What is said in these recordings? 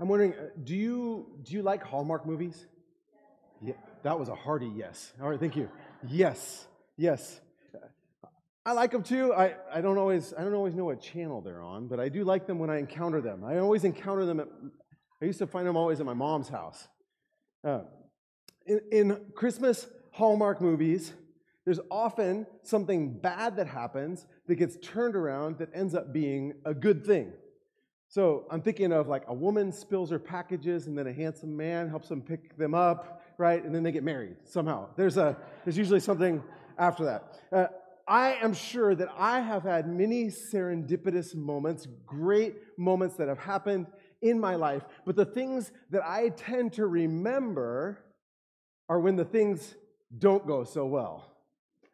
I'm wondering, uh, do you do you like Hallmark movies? Yeah, that was a hearty yes. All right, thank you. Yes, yes. I like them too. I, I don't always I don't always know what channel they're on, but I do like them when I encounter them. I always encounter them at. I used to find them always at my mom's house. Uh, in, in Christmas Hallmark movies, there's often something bad that happens that gets turned around that ends up being a good thing. So I'm thinking of like a woman spills her packages and then a handsome man helps them pick them up, right? And then they get married somehow. There's, a, there's usually something after that. Uh, I am sure that I have had many serendipitous moments, great moments that have happened in my life, but the things that I tend to remember are when the things don't go so well.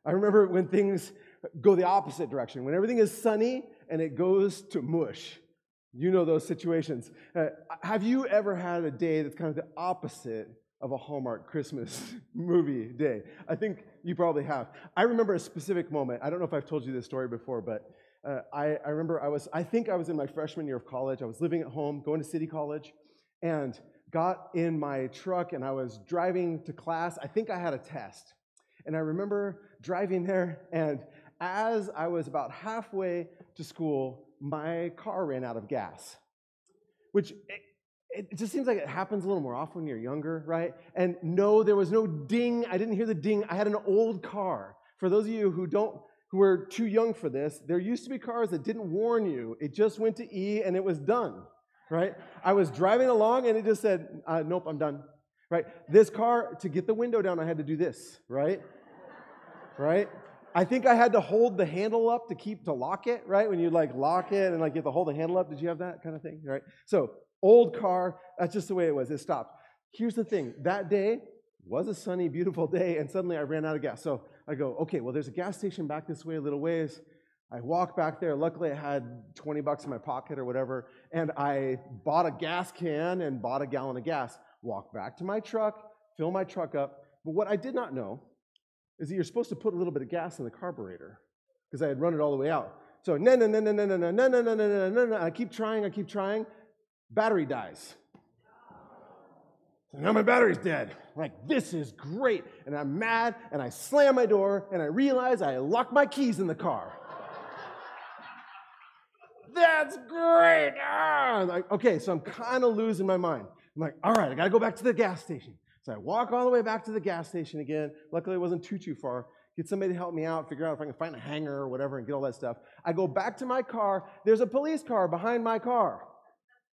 I remember when things go the opposite direction, when everything is sunny and it goes to mush. You know those situations. Uh, have you ever had a day that's kind of the opposite of a Hallmark Christmas movie day? I think you probably have. I remember a specific moment. I don't know if I've told you this story before, but uh, I, I remember I was, I think I was in my freshman year of college. I was living at home, going to City College, and got in my truck and I was driving to class. I think I had a test. And I remember driving there, and as I was about halfway to school, my car ran out of gas, which it, it, just seems like it happens a little more often when you're younger, right? And no, there was no ding. I didn't hear the ding. I had an old car. For those of you who don't, who are too young for this, there used to be cars that didn't warn you. It just went to E and it was done, right? I was driving along and it just said, uh, "Nope, I'm done." Right? This car to get the window down, I had to do this, right? right? I think I had to hold the handle up to keep to lock it, right? When you like lock it and like you have to hold the handle up. Did you have that kind of thing? Right? So old car, that's just the way it was. It stopped. Here's the thing: that day was a sunny, beautiful day, and suddenly I ran out of gas. So I go, okay, well, there's a gas station back this way a little ways. I walk back there. Luckily, I had 20 bucks in my pocket or whatever, and I bought a gas can and bought a gallon of gas. Walk back to my truck, fill my truck up. But what I did not know is that you're supposed to put a little bit of gas in the carburetor because I had run it all the way out. So no no no no no no no no no no no no no. I keep trying. I keep trying. Battery dies. So now my battery's dead. Like this is great, and I'm mad, and I slam my door, and I realize I locked my keys in the car. That's great. Ah! Like, okay, so I'm kind of losing my mind. I'm like, all right, I got to go back to the gas station. So I walk all the way back to the gas station again. Luckily, it wasn't too, too far. Get somebody to help me out, figure out if I can find a hanger or whatever and get all that stuff. I go back to my car. There's a police car behind my car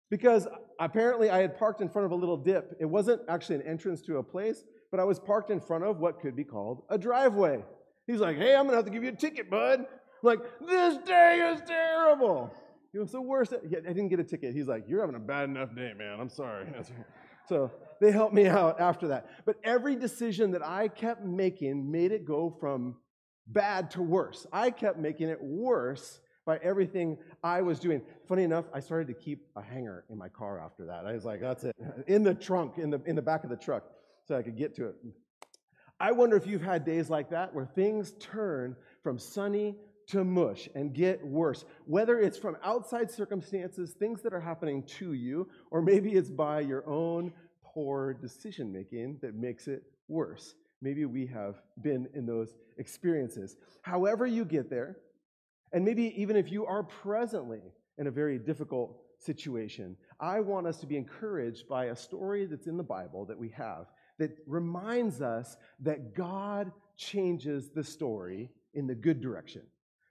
because apparently I had parked in front of a little dip. It wasn't actually an entrance to a place, but I was parked in front of what could be called a driveway. He's like, hey, I'm going to have to give you a ticket, bud. I'm like, this day is terrible. It was the worst. I didn't get a ticket. He's like, you're having a bad enough day, man. I'm sorry. So they helped me out after that. But every decision that I kept making made it go from bad to worse. I kept making it worse by everything I was doing. Funny enough, I started to keep a hanger in my car after that. I was like, that's it. In the trunk, in the, in the back of the truck, so I could get to it. I wonder if you've had days like that where things turn from sunny to mush and get worse. Whether it's from outside circumstances, things that are happening to you, or maybe it's by your own poor decision making that makes it worse. Maybe we have been in those experiences. However, you get there, and maybe even if you are presently in a very difficult situation, I want us to be encouraged by a story that's in the Bible that we have that reminds us that God changes the story in the good direction.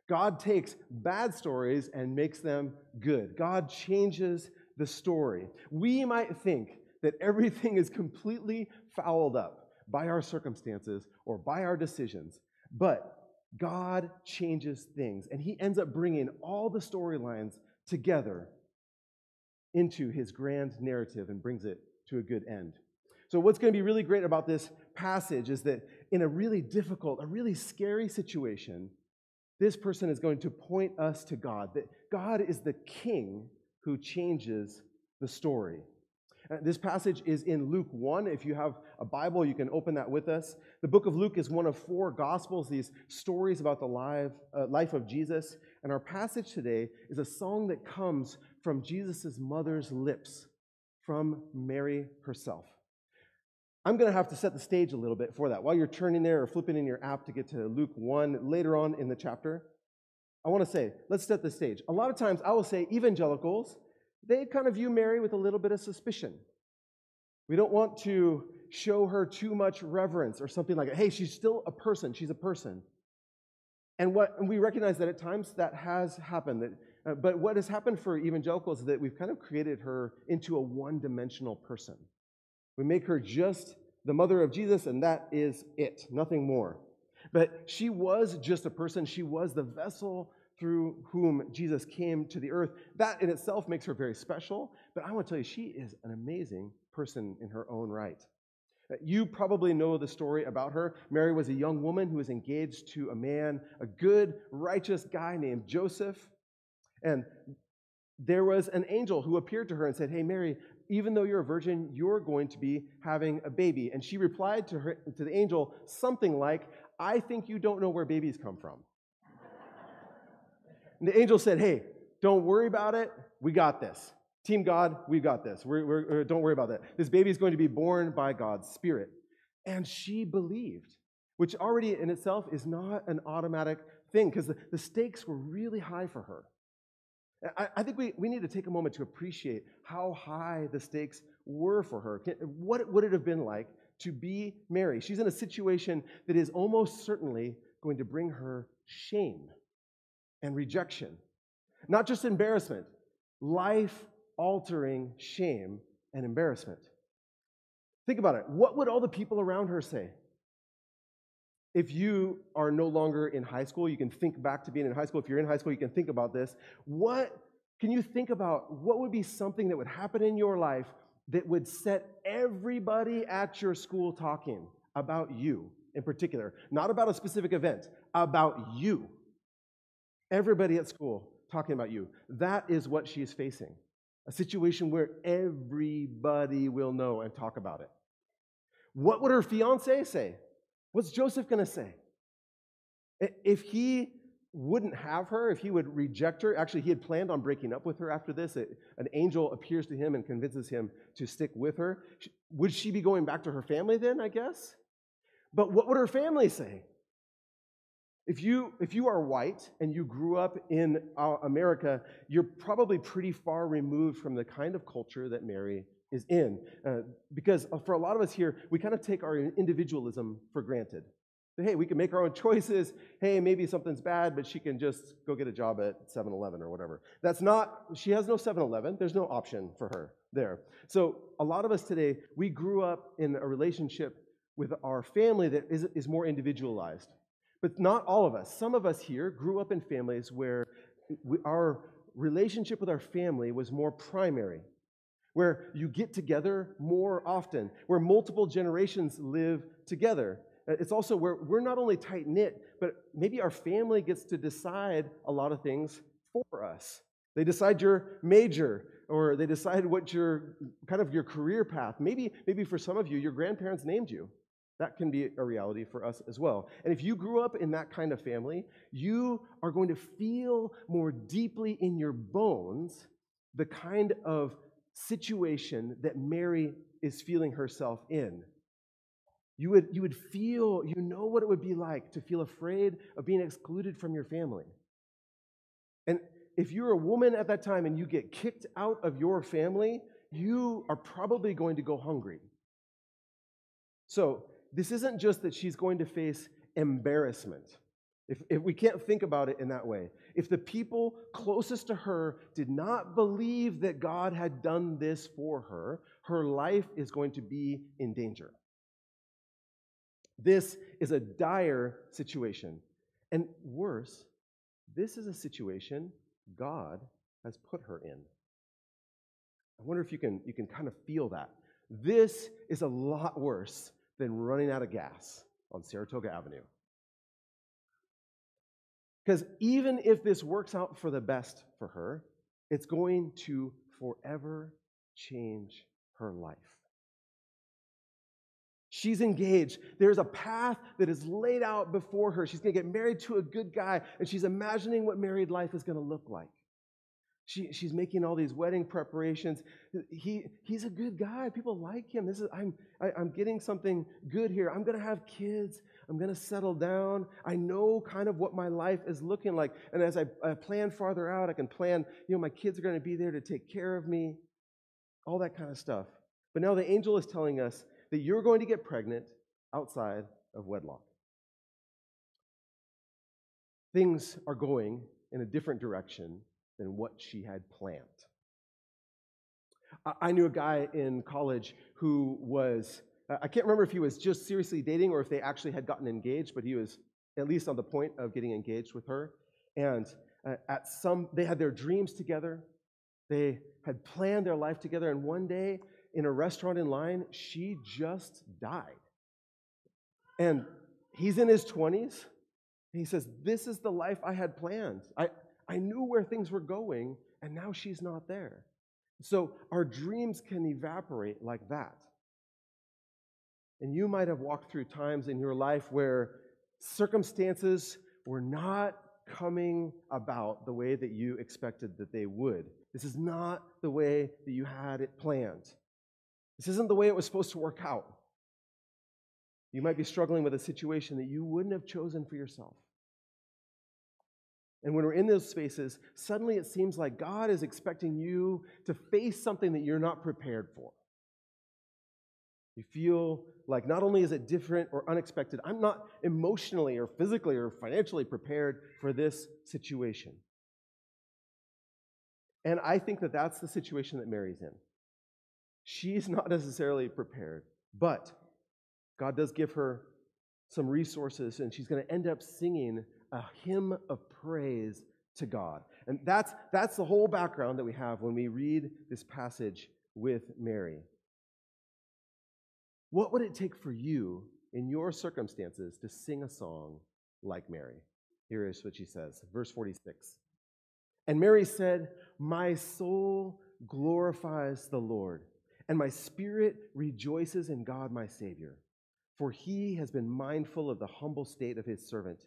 God takes bad stories and makes them good. God changes the story. We might think that everything is completely fouled up by our circumstances or by our decisions. But God changes things, and He ends up bringing all the storylines together into His grand narrative and brings it to a good end. So, what's going to be really great about this passage is that in a really difficult, a really scary situation, this person is going to point us to God, that God is the king who changes the story. Uh, this passage is in Luke 1. If you have a Bible, you can open that with us. The book of Luke is one of four Gospels, these stories about the life, uh, life of Jesus. And our passage today is a song that comes from Jesus' mother's lips from Mary herself. I'm going to have to set the stage a little bit for that. While you're turning there or flipping in your app to get to Luke 1 later on in the chapter, I want to say, let's set the stage. A lot of times I will say evangelicals, they kind of view Mary with a little bit of suspicion. We don't want to show her too much reverence or something like, that. hey, she's still a person, she's a person. And what and we recognize that at times that has happened. That, uh, but what has happened for evangelicals is that we've kind of created her into a one-dimensional person. We make her just the mother of Jesus, and that is it, nothing more. But she was just a person. She was the vessel through whom Jesus came to the earth. That in itself makes her very special. But I want to tell you, she is an amazing person in her own right. Uh, you probably know the story about her. Mary was a young woman who was engaged to a man, a good, righteous guy named Joseph. And there was an angel who appeared to her and said, Hey, Mary, even though you're a virgin, you're going to be having a baby. And she replied to, her, to the angel something like, I think you don't know where babies come from. And the angel said, Hey, don't worry about it. We got this. Team God, we got this. We're, we're, uh, don't worry about that. This baby is going to be born by God's Spirit. And she believed, which already in itself is not an automatic thing because the, the stakes were really high for her. I, I think we, we need to take a moment to appreciate how high the stakes were for her. What would it have been like to be Mary? She's in a situation that is almost certainly going to bring her shame and rejection. Not just embarrassment, life altering shame and embarrassment. Think about it. What would all the people around her say? If you are no longer in high school, you can think back to being in high school. If you're in high school, you can think about this. What can you think about? What would be something that would happen in your life that would set everybody at your school talking about you in particular? Not about a specific event, about you. Everybody at school talking about you. That is what she is facing a situation where everybody will know and talk about it. What would her fiance say? What's Joseph going to say? If he wouldn't have her, if he would reject her, actually, he had planned on breaking up with her after this. An angel appears to him and convinces him to stick with her. Would she be going back to her family then, I guess? But what would her family say? If you, if you are white and you grew up in uh, America, you're probably pretty far removed from the kind of culture that Mary is in. Uh, because uh, for a lot of us here, we kind of take our individualism for granted. Hey, we can make our own choices. Hey, maybe something's bad, but she can just go get a job at 7 Eleven or whatever. That's not, she has no 7 Eleven. There's no option for her there. So a lot of us today, we grew up in a relationship with our family that is, is more individualized. But not all of us. Some of us here grew up in families where we, our relationship with our family was more primary where you get together more often, where multiple generations live together. Uh, it's also where we're not only tight knit, but maybe our family gets to decide a lot of things for us. They decide your major, or they decide what your kind of your career path. Maybe, maybe for some of you, your grandparents named you. That can be a reality for us as well. And if you grew up in that kind of family, you are going to feel more deeply in your bones the kind of situation that Mary is feeling herself in. You would, you would feel, you know what it would be like to feel afraid of being excluded from your family. And if you're a woman at that time and you get kicked out of your family, you are probably going to go hungry. So, this isn't just that she's going to face embarrassment. If, if we can't think about it in that way, if the people closest to her did not believe that God had done this for her, her life is going to be in danger. This is a dire situation. And worse, this is a situation God has put her in. I wonder if you can, you can kind of feel that. This is a lot worse than running out of gas on Saratoga Avenue. Because even if this works out for the best for her, it's going to forever change her life. She's engaged. There's a path that is laid out before her. She's going to get married to a good guy, and she's imagining what married life is going to look like. She, she's making all these wedding preparations. He, he's a good guy. People like him. This is, I'm, I, am i am getting something good here. I'm going to have kids. I'm going to settle down. I know kind of what my life is looking like. And as I, I plan farther out, I can plan, you know, my kids are going to be there to take care of me, all that kind of stuff. But now the angel is telling us that you're going to get pregnant outside of wedlock. Things are going in a different direction than what she had planned. I knew a guy in college who was, I can't remember if he was just seriously dating or if they actually had gotten engaged, but he was at least on the point of getting engaged with her. And uh, at some, they had their dreams together. They had planned their life together. And one day in a restaurant in line, she just died. And he's in his 20s. He says, This is the life I had planned. I, I knew where things were going, and now she's not there. So our dreams can evaporate like that. And you might have walked through times in your life where circumstances were not coming about the way that you expected that they would. This is not the way that you had it planned. This isn't the way it was supposed to work out. You might be struggling with a situation that you wouldn't have chosen for yourself. And when we're in those spaces, suddenly it seems like God is expecting you to face something that you're not prepared for. You feel like not only is it different or unexpected, I'm not emotionally or physically or financially prepared for this situation. And I think that that's the situation that Mary's in. She's not necessarily prepared, but God does give her some resources, and she's going to end up singing a hymn of praise to God. And that's, that's the whole background that we have when we read this passage with Mary. What would it take for you in your circumstances to sing a song like Mary? Here is what she says, verse 46. And Mary said, My soul glorifies the Lord, and my spirit rejoices in God my Savior, for he has been mindful of the humble state of his servant.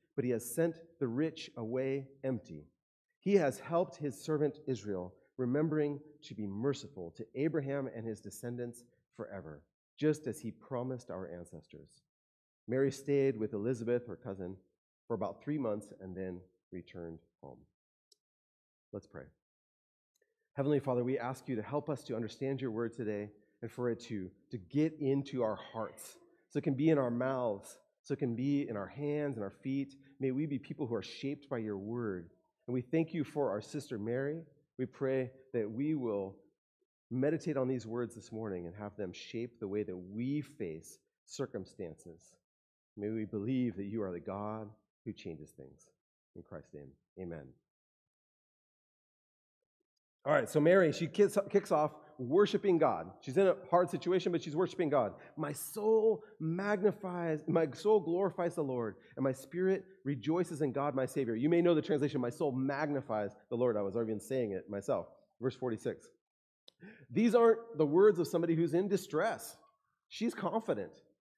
but he has sent the rich away empty. He has helped his servant Israel, remembering to be merciful to Abraham and his descendants forever, just as he promised our ancestors. Mary stayed with Elizabeth, her cousin, for about three months and then returned home. Let's pray. Heavenly Father, we ask you to help us to understand your word today and for it to, to get into our hearts so it can be in our mouths so it can be in our hands and our feet. May we be people who are shaped by your word. And we thank you for our sister Mary. We pray that we will meditate on these words this morning and have them shape the way that we face circumstances. May we believe that you are the God who changes things. In Christ's name, amen. All right, so Mary, she kicks off worshiping God. She's in a hard situation, but she's worshiping God. My soul magnifies, my soul glorifies the Lord, and my spirit rejoices in God, my Savior. You may know the translation, my soul magnifies the Lord. I was already saying it myself. Verse 46. These aren't the words of somebody who's in distress. She's confident.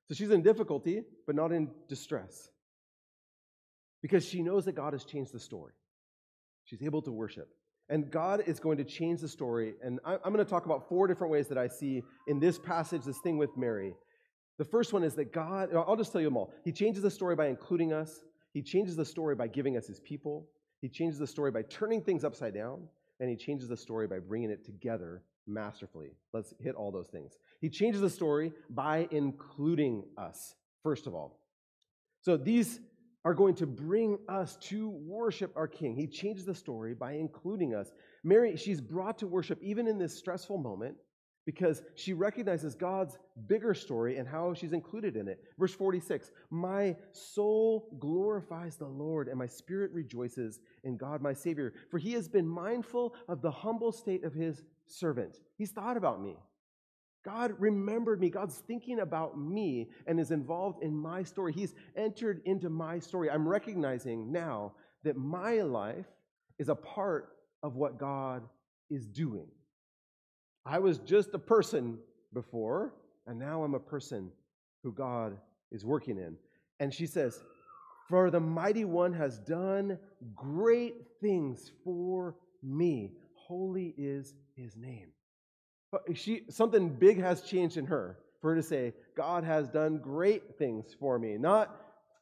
So she's in difficulty, but not in distress. Because she knows that God has changed the story. She's able to worship. And God is going to change the story. And I'm going to talk about four different ways that I see in this passage, this thing with Mary. The first one is that God, I'll just tell you them all. He changes the story by including us, He changes the story by giving us His people, He changes the story by turning things upside down, and He changes the story by bringing it together masterfully. Let's hit all those things. He changes the story by including us, first of all. So these are going to bring us to worship our King. He changes the story by including us. Mary, she's brought to worship even in this stressful moment because she recognizes God's bigger story and how she's included in it. Verse 46 My soul glorifies the Lord, and my spirit rejoices in God my Savior, for he has been mindful of the humble state of his servant. He's thought about me. God remembered me. God's thinking about me and is involved in my story. He's entered into my story. I'm recognizing now that my life is a part of what God is doing. I was just a person before, and now I'm a person who God is working in. And she says, For the mighty one has done great things for me. Holy is his name. She, something big has changed in her for her to say, God has done great things for me. Not,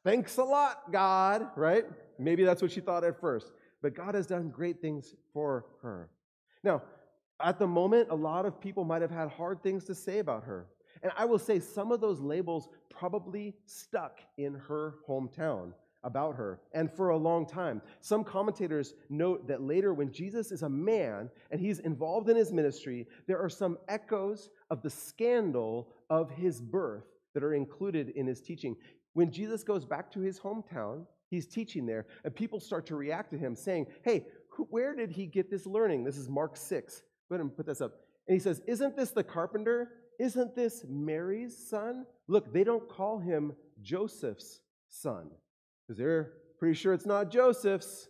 thanks a lot, God, right? Maybe that's what she thought at first. But God has done great things for her. Now, at the moment, a lot of people might have had hard things to say about her. And I will say some of those labels probably stuck in her hometown about her and for a long time. Some commentators note that later, when Jesus is a man and he's involved in his ministry, there are some echoes of the scandal of his birth that are included in his teaching. When Jesus goes back to his hometown, he's teaching there, and people start to react to him, saying, Hey, where did he get this learning? This is Mark 6. Go ahead and put this up. And he says, Isn't this the carpenter? Isn't this Mary's son? Look, they don't call him Joseph's son because they're pretty sure it's not Joseph's.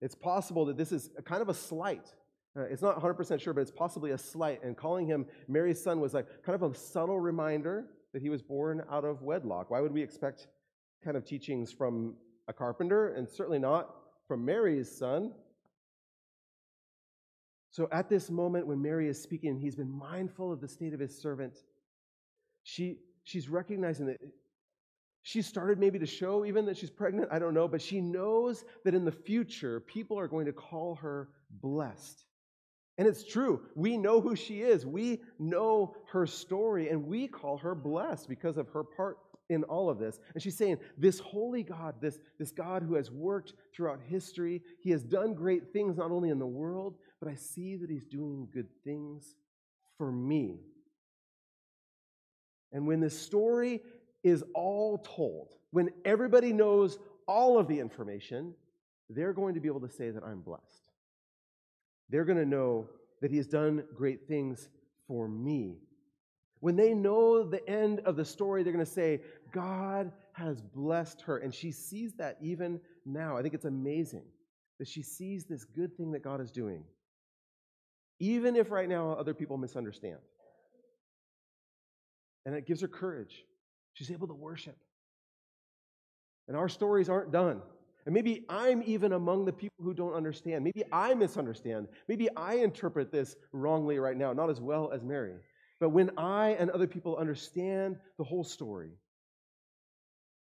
It's possible that this is kind of a slight. Uh, it's not 100% sure, but it's possibly a slight. And calling him Mary's son was like kind of a subtle reminder that he was born out of wedlock. Why would we expect kind of teachings from a carpenter and certainly not from Mary's son? So at this moment when Mary is speaking, he's been mindful of the state of his servant. She, she's recognizing that she started maybe to show even that she's pregnant, I don't know, but she knows that in the future, people are going to call her blessed. And it's true. We know who she is. We know her story, and we call her blessed because of her part in all of this. And she's saying, This holy God, this, this God who has worked throughout history, he has done great things not only in the world, but I see that he's doing good things for me. And when this story is all told, when everybody knows all of the information, they're going to be able to say that I'm blessed. They're going to know that He has done great things for me. When they know the end of the story, they're going to say, God has blessed her. And she sees that even now. I think it's amazing that she sees this good thing that God is doing, even if right now other people misunderstand. And it gives her courage She's able to worship. And our stories aren't done. And maybe I'm even among the people who don't understand. Maybe I misunderstand. Maybe I interpret this wrongly right now, not as well as Mary. But when I and other people understand the whole story,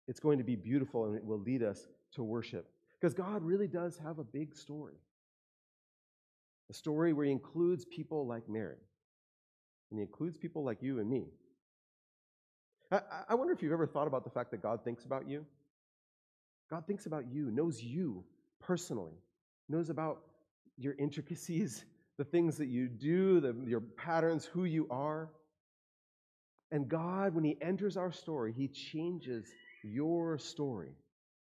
it's going to be beautiful and it will lead us to worship. Because God really does have a big story a story where He includes people like Mary, and He includes people like you and me. I, wonder if you've ever thought about the fact that God thinks about you. God thinks about you, knows you personally, knows about your intricacies, the things that you do, the, your patterns, who you are. And God, when He enters our story, He changes your story,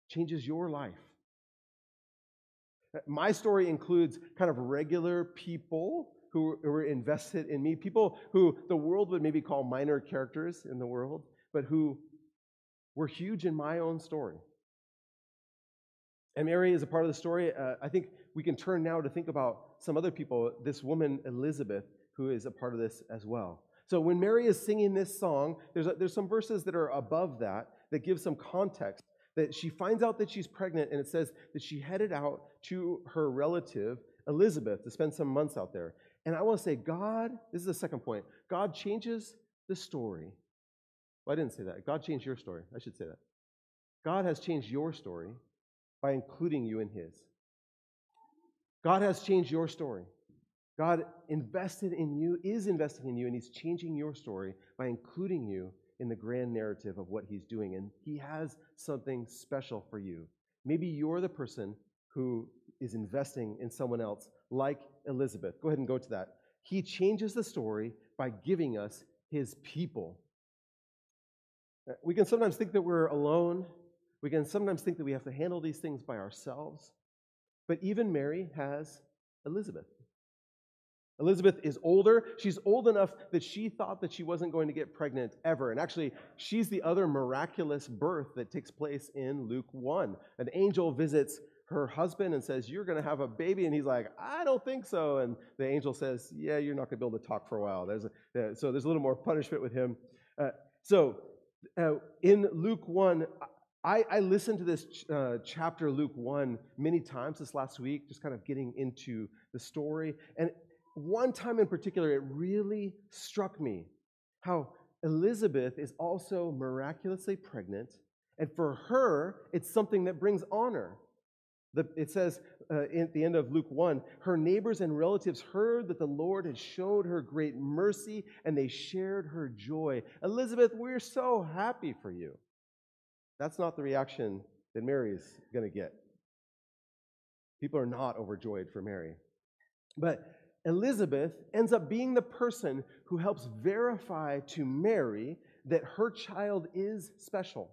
changes your life. Uh, my story includes kind of regular people who were invested in me, people who the world would maybe call minor characters in the world, but who were huge in my own story. And Mary is a part of the story. Uh, I think we can turn now to think about some other people, this woman, Elizabeth, who is a part of this as well. So when Mary is singing this song, there's, a, there's some verses that are above that that give some context. That she finds out that she's pregnant, and it says that she headed out to her relative, Elizabeth, to spend some months out there. And I want to say, God, this is the second point, God changes the story. Well, I didn't say that. God changed your story. I should say that. God has changed your story by including you in His. God has changed your story. God invested in you, is investing in you, and He's changing your story by including you in the grand narrative of what He's doing. And He has something special for you. Maybe you're the person who is investing in someone else, like Elizabeth. Go ahead and go to that. He changes the story by giving us his people. Uh, we can sometimes think that we're alone. We can sometimes think that we have to handle these things by ourselves. But even Mary has Elizabeth. Elizabeth is older. She's old enough that she thought that she wasn't going to get pregnant ever. And actually, she's the other miraculous birth that takes place in Luke 1. An angel visits her husband and says, You're going to have a baby. And he's like, I don't think so. And the angel says, Yeah, you're not going to be able to talk for a while. There's a, uh, so there's a little more punishment with him. Uh, so uh, in Luke 1, I, I listened to this uh, chapter, Luke 1, many times this last week, just kind of getting into the story. And one time in particular, it really struck me how Elizabeth is also miraculously pregnant. And for her, it's something that brings honor. The, it says uh, at the end of Luke 1 her neighbors and relatives heard that the Lord had showed her great mercy and they shared her joy. Elizabeth, we're so happy for you. That's not the reaction that Mary is going to get. People are not overjoyed for Mary. But Elizabeth ends up being the person who helps verify to Mary that her child is special.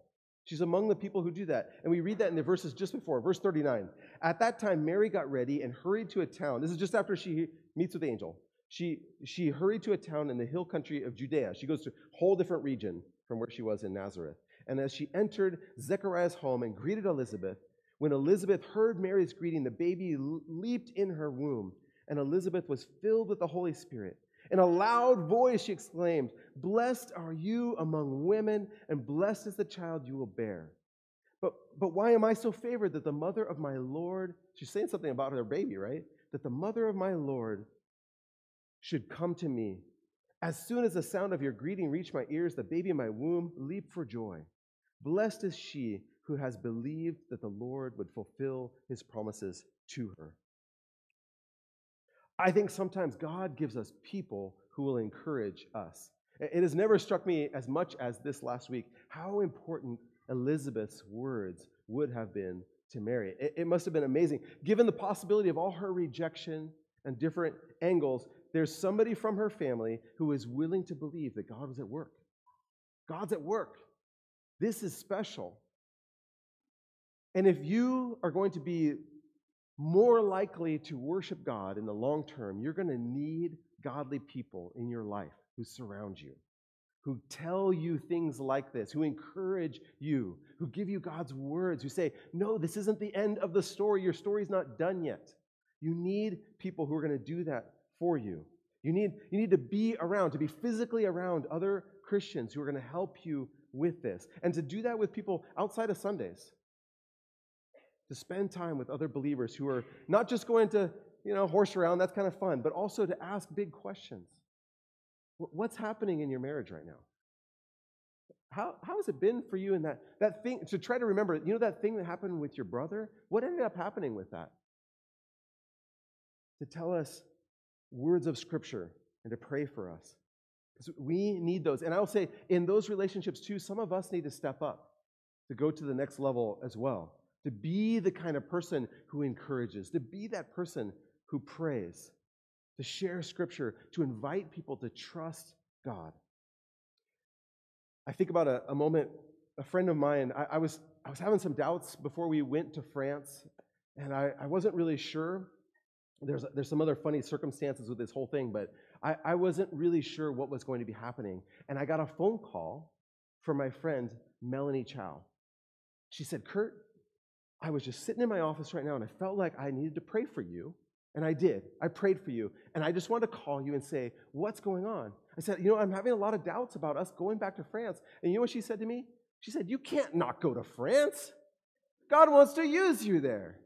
She's among the people who do that. And we read that in the verses just before, verse 39. At that time, Mary got ready and hurried to a town. This is just after she meets with the angel. She, she hurried to a town in the hill country of Judea. She goes to a whole different region from where she was in Nazareth. And as she entered Zechariah's home and greeted Elizabeth, when Elizabeth heard Mary's greeting, the baby leaped in her womb, and Elizabeth was filled with the Holy Spirit. In a loud voice, she exclaimed, Blessed are you among women, and blessed is the child you will bear. But, but why am I so favored that the mother of my Lord, she's saying something about her baby, right? That the mother of my Lord should come to me. As soon as the sound of your greeting reached my ears, the baby in my womb leaped for joy. Blessed is she who has believed that the Lord would fulfill his promises to her. I think sometimes God gives us people who will encourage us. It has never struck me as much as this last week how important Elizabeth's words would have been to Mary. It, must have been amazing. Given the possibility of all her rejection and different angles, there's somebody from her family who is willing to believe that God was at work. God's at work. This is special. And if you are going to be more likely to worship God in the long term, you're going to need godly people in your life who surround you, who tell you things like this, who encourage you, who give you God's words, who say, No, this isn't the end of the story. Your story's not done yet. You need people who are going to do that for you. You need, you need to be around, to be physically around other Christians who are going to help you with this. And to do that with people outside of Sundays to spend time with other believers who are not just going to, you know, horse around, that's kind of fun, but also to ask big questions. What's happening in your marriage right now? How, how has it been for you in that, that thing, to try to remember, you know that thing that happened with your brother? What ended up happening with that? To tell us words of Scripture and to pray for us. Because we need those. And I will say, in those relationships too, some of us need to step up to go to the next level as well to be the kind of person who encourages, to be that person who prays, to share scripture, to invite people to trust God. I think about a, a moment, a friend of mine, I, I, was, I was having some doubts before we went to France, and I, I wasn't really sure. There's, there's some other funny circumstances with this whole thing, but I, I wasn't really sure what was going to be happening. And I got a phone call from my friend, Melanie Chow. She said, Kurt, I was just sitting in my office right now and I felt like I needed to pray for you. And I did. I prayed for you. And I just wanted to call you and say, What's going on? I said, You know, I'm having a lot of doubts about us going back to France. And you know what she said to me? She said, You can't not go to France. God wants to use you there.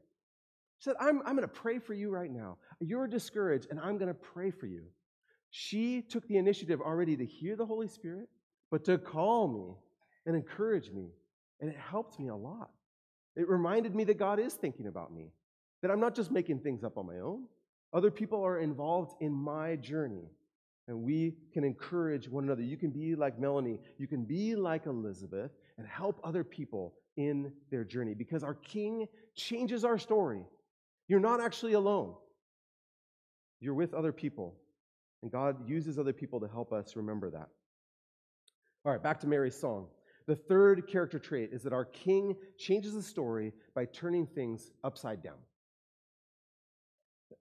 She said, I'm, I'm going to pray for you right now. You're discouraged, and I'm going to pray for you. She took the initiative already to hear the Holy Spirit, but to call me and encourage me. And it helped me a lot. It reminded me that God is thinking about me, that I'm not just making things up on my own. Other people are involved in my journey, and we can encourage one another. You can be like Melanie, you can be like Elizabeth, and help other people in their journey because our King changes our story. You're not actually alone, you're with other people, and God uses other people to help us remember that. All right, back to Mary's song. The third character trait is that our king changes the story by turning things upside down.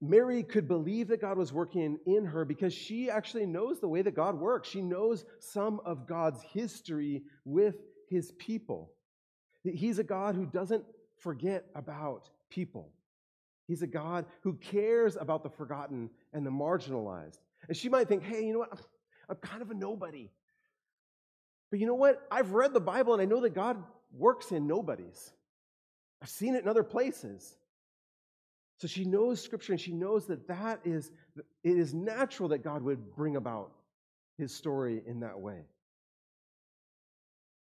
Mary could believe that God was working in her because she actually knows the way that God works. She knows some of God's history with his people. He's a God who doesn't forget about people. He's a God who cares about the forgotten and the marginalized. And she might think, hey, you know what? I'm, I'm kind of a nobody. But you know what? I've read the Bible and I know that God works in nobodies. I've seen it in other places. So she knows Scripture and she knows that that is, it is natural that God would bring about his story in that way.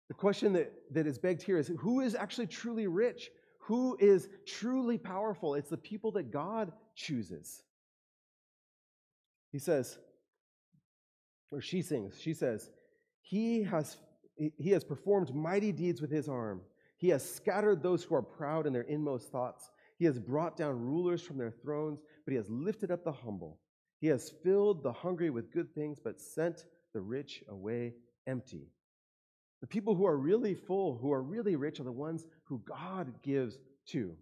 The question that, that is begged here is who is actually truly rich? Who is truly powerful? It's the people that God chooses. He says, or she sings, she says, He has, he has performed mighty deeds with his arm. He has scattered those who are proud in their inmost thoughts. He has brought down rulers from their thrones, but he has lifted up the humble. He has filled the hungry with good things, but sent the rich away empty. The people who are really full, who are really rich, are the ones who God gives to.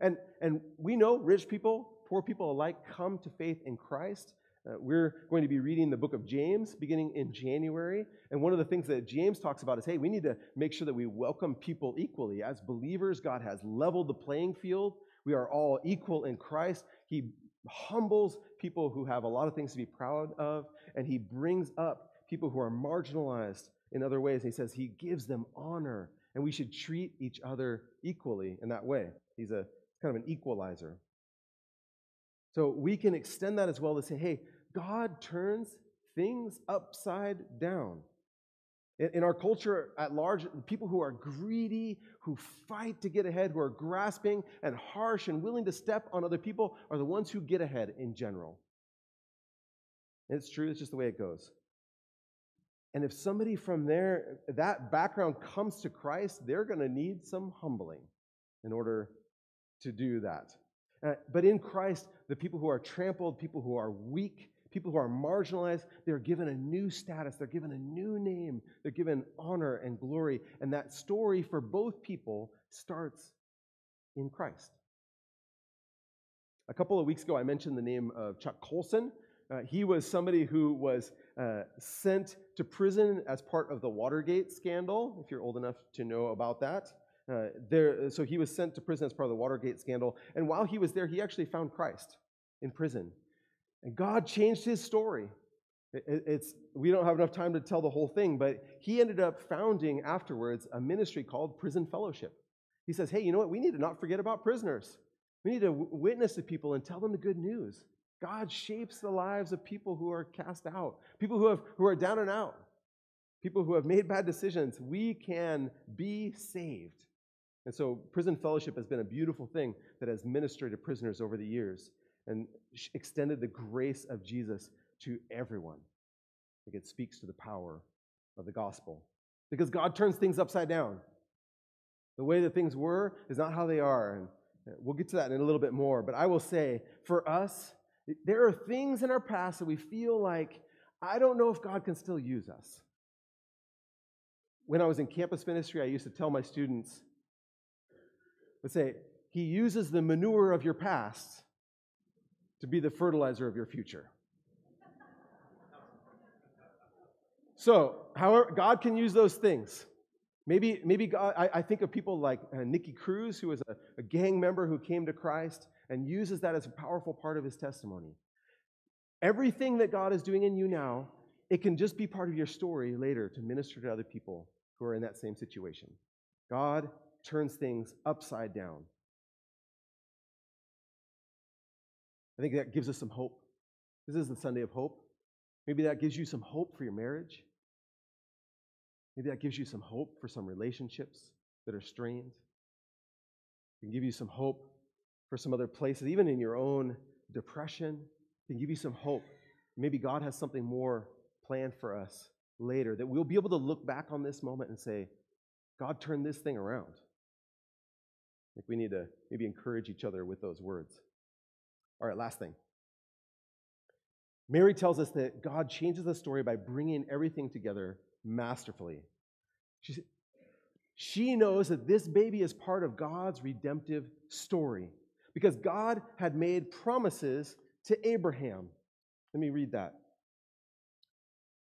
And, and we know rich people, poor people alike, come to faith in Christ. Uh, we're going to be reading the book of James beginning in January. And one of the things that James talks about is hey, we need to make sure that we welcome people equally. As believers, God has leveled the playing field. We are all equal in Christ. He humbles people who have a lot of things to be proud of, and He brings up people who are marginalized in other ways. And He says He gives them honor, and we should treat each other equally in that way. He's a kind of an equalizer. So we can extend that as well to say, hey, God turns things upside down. In, in our culture at large, people who are greedy, who fight to get ahead, who are grasping and harsh and willing to step on other people are the ones who get ahead in general. And it's true, it's just the way it goes. And if somebody from there, that background comes to Christ, they're going to need some humbling in order to do that. Uh, but in Christ, the people who are trampled, people who are weak, people who are marginalized, they're given a new status, they're given a new name, they're given honor and glory. And that story for both people starts in Christ. A couple of weeks ago, I mentioned the name of Chuck Colson. Uh, he was somebody who was uh, sent to prison as part of the Watergate scandal, if you're old enough to know about that. Uh, there, so he was sent to prison as part of the Watergate scandal. And while he was there, he actually found Christ in prison. And God changed his story. It's, we don't have enough time to tell the whole thing, but he ended up founding afterwards a ministry called Prison Fellowship. He says, hey, you know what? We need to not forget about prisoners. We need to witness to people and tell them the good news. God shapes the lives of people who are cast out, people who, have, who are down and out, people who have made bad decisions. We can be saved. And so, prison fellowship has been a beautiful thing that has ministered to prisoners over the years and extended the grace of Jesus to everyone. I think it speaks to the power of the gospel. Because God turns things upside down. The way that things were is not how they are. And uh, we'll get to that in a little bit more. But I will say, for us, there are things in our past that we feel like, I don't know if God can still use us. When I was in campus ministry, I used to tell my students, Let's say, He uses the manure of your past to be the fertilizer of your future. So, however, God can use those things. Maybe, maybe God, I, I think of people like uh, Nicky Cruz, who was a, a gang member who came to Christ and uses that as a powerful part of his testimony. Everything that God is doing in you now, it can just be part of your story later to minister to other people who are in that same situation. God turns things upside down. I think that gives us some hope. This is the Sunday of hope. Maybe that gives you some hope for your marriage. Maybe that gives you some hope for some relationships that are strained. It can give you some hope for some other places, even in your own depression. It can give you some hope. Maybe God has something more planned for us later that we'll be able to look back on this moment and say, God turned this thing around. Like we need to maybe encourage each other with those words. All right, last thing. Mary tells us that God changes the story by bringing everything together masterfully. She, she knows that this baby is part of God's redemptive story because God had made promises to Abraham. Let me read that.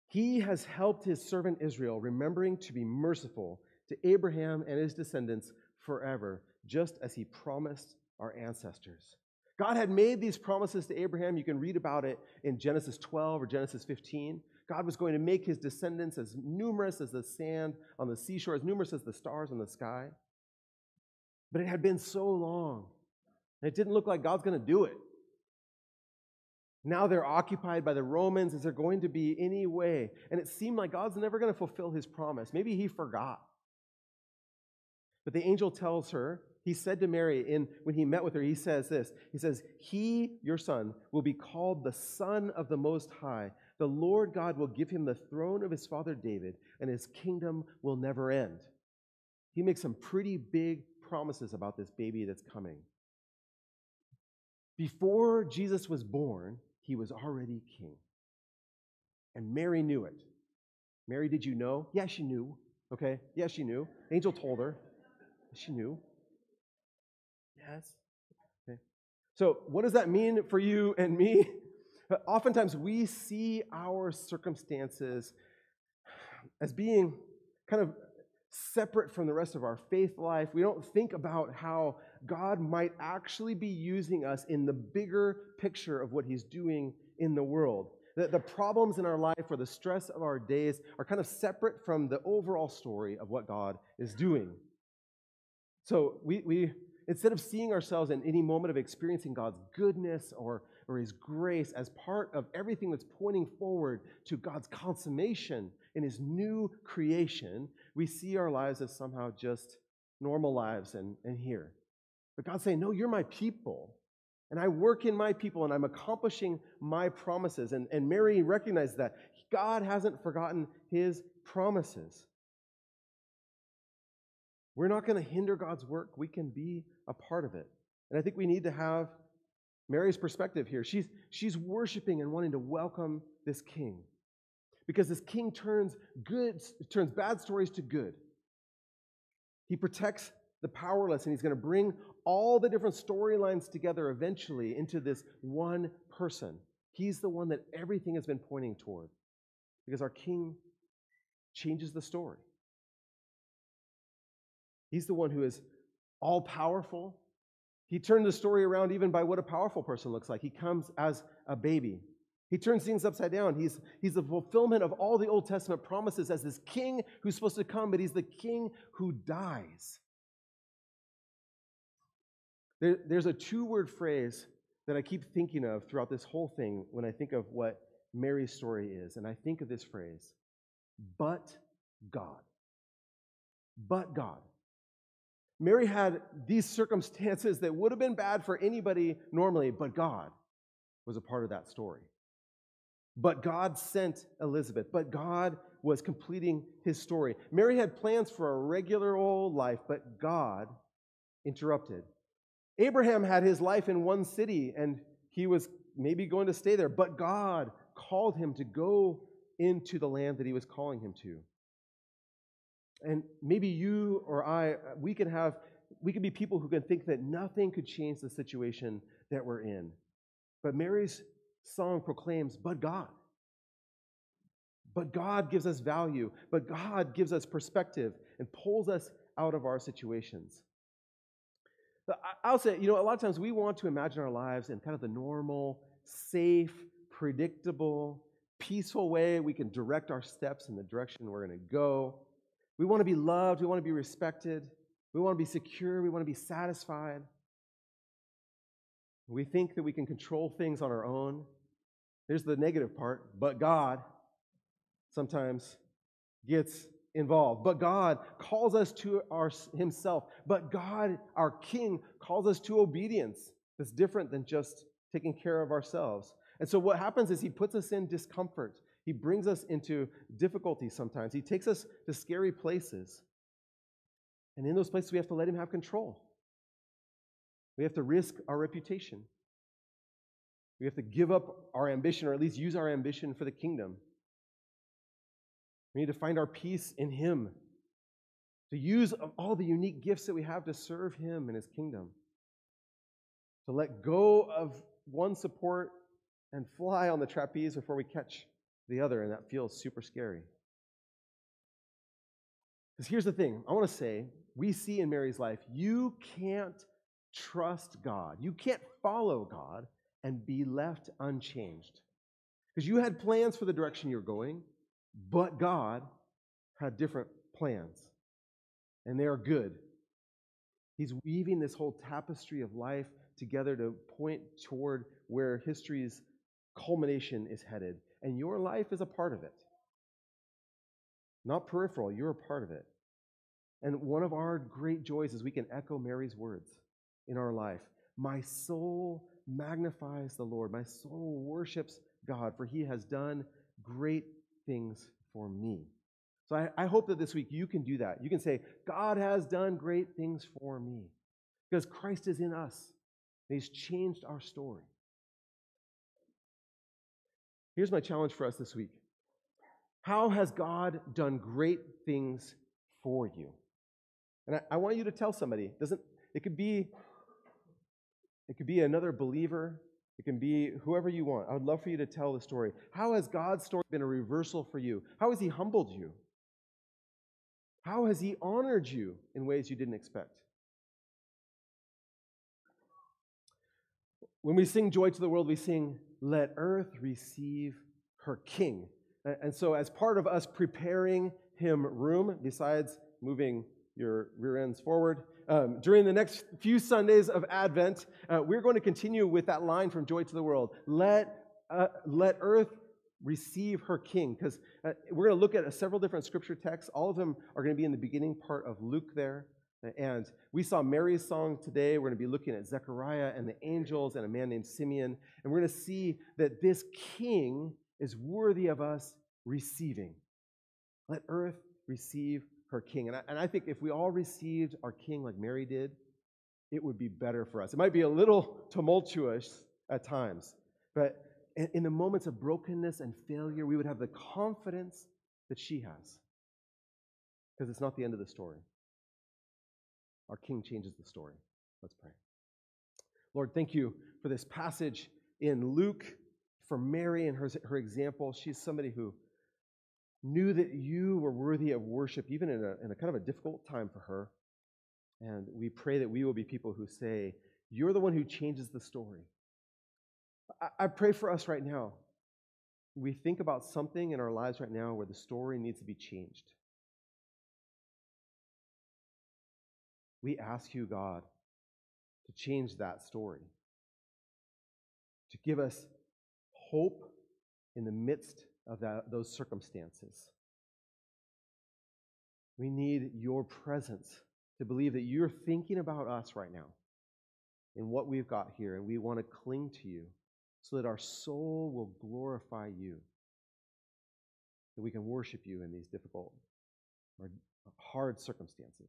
He has helped his servant Israel, remembering to be merciful to Abraham and his descendants forever, just as he promised our ancestors. God had made these promises to Abraham. You can read about it in Genesis 12 or Genesis 15. God was going to make his descendants as numerous as the sand on the seashore, as numerous as the stars in the sky. But it had been so long, and it didn't look like God's going to do it. Now they're occupied by the Romans. Is there going to be any way? And it seemed like God's never going to fulfill his promise. Maybe he forgot. But the angel tells her, he said to Mary in when he met with her, he says this. He says, He, your son, will be called the Son of the Most High. The Lord God will give him the throne of his father David, and his kingdom will never end. He makes some pretty big promises about this baby that's coming. Before Jesus was born, he was already king. And Mary knew it. Mary, did you know? Yeah, she knew. Okay? Yeah, she knew. Angel told her. She knew. Yes. Okay. So, what does that mean for you and me? Oftentimes, we see our circumstances as being kind of separate from the rest of our faith life. We don't think about how God might actually be using us in the bigger picture of what He's doing in the world. The, the problems in our life or the stress of our days are kind of separate from the overall story of what God is doing. So we, we instead of seeing ourselves in any moment of experiencing God's goodness or, or His grace as part of everything that's pointing forward to God's consummation in His new creation, we see our lives as somehow just normal lives and, and here. But God's saying, No, you're my people. And I work in my people and I'm accomplishing my promises. And, and Mary recognized that. God hasn't forgotten his promises. We're not going to hinder God's work. We can be a part of it. And I think we need to have Mary's perspective here. She's, she's worshiping and wanting to welcome this king. Because this king turns good, turns bad stories to good. He protects the powerless, and he's going to bring all the different storylines together eventually into this one person. He's the one that everything has been pointing toward because our king changes the story. He's the one who is all powerful. He turned the story around even by what a powerful person looks like. He comes as a baby. He turns things upside down. He's, he's the fulfillment of all the Old Testament promises as this king who's supposed to come, but he's the king who dies. There, there's a two word phrase that I keep thinking of throughout this whole thing when I think of what Mary's story is. And I think of this phrase, but God. But God. Mary had these circumstances that would have been bad for anybody normally, but God was a part of that story. But God sent Elizabeth, but God was completing his story. Mary had plans for a regular old life, but God interrupted. Abraham had his life in one city and he was maybe going to stay there, but God called him to go into the land that he was calling him to. And maybe you or I, uh, we can have, we can be people who can think that nothing could change the situation that we're in. But Mary's song proclaims, but God. But God gives us value, but God gives us perspective and pulls us out of our situations. I'll say, you know, a lot of times we want to imagine our lives in kind of the normal, safe, predictable, peaceful way we can direct our steps in the direction we're going to go. We want to be loved. We want to be respected. We want to be secure. We want to be satisfied. We think that we can control things on our own. Here's the negative part, but God sometimes gets involved. But God calls us to our, Himself. But God, our King, calls us to obedience that's different than just taking care of ourselves. And so what happens is He puts us in discomfort. He brings us into difficulty sometimes. He takes us to scary places. And in those places, we have to let Him have control. We have to risk our reputation. We have to give up our ambition, or at least use our ambition for the kingdom. We need to find our peace in Him, to use all the unique gifts that we have to serve Him and His kingdom. to let go of one support and fly on the trapeze before we catch the other, and that feels super scary. Because here's the thing I want to say we see in Mary's life, you can't trust God, you can't follow God and be left unchanged. Because you had plans for the direction you're going, but God had different plans, and they are good. He's weaving this whole tapestry of life together to point toward where history's culmination is headed. And your life is a part of it. Not peripheral, you're a part of it. And one of our great joys is we can echo Mary's words in our life My soul magnifies the Lord, my soul worships God, for he has done great things for me. So I, I, hope that this week you can do that. You can say, God has done great things for me because Christ is in us. He's changed our story. Here's my challenge for us this week How has God done great things for you? And I, I want you to tell somebody. Doesn't it could be it could be another believer. It can be whoever you want. I would love for you to tell the story. How has God's story been a reversal for you? How has He humbled you? How has He honored you in ways you didn't expect? When we sing Joy to the World, we sing, Let Earth Receive Her King. And so, as part of us preparing Him room, besides moving your rear ends forward, um, during the next few Sundays of Advent, uh, we're going to continue with that line from Joy to the World. Let, uh, let Earth receive her king because uh, we're going to look at several different scripture texts. All of them are going to be in the beginning part of luke there and we saw mary's song today. We're going to be looking at zechariah and the angels and a man named simeon. And we're going to see that this king is worthy of us receiving. Let earth receive her king. And I, and I think if we all received our king like mary did it would be better for us. It might be a little tumultuous at times but in the moments of brokenness and failure, we would have the confidence that she has. Because it's not the end of the story. Our King changes the story. Let's pray. Lord, thank you for this passage in Luke for Mary and her, her example. She's somebody who knew that you were worthy of worship, even in a, in a kind of a difficult time for her. And we pray that we will be people who say, You're the one who changes the story. I pray for us right now. We think about something in our lives right now where the story needs to be changed. We ask you, God, to change that story, to give us hope in the midst of that, those circumstances. We need your presence to believe that you're thinking about us right now and what we've got here, and we want to cling to you so that our soul will glorify you, that we can worship you in these difficult or hard circumstances.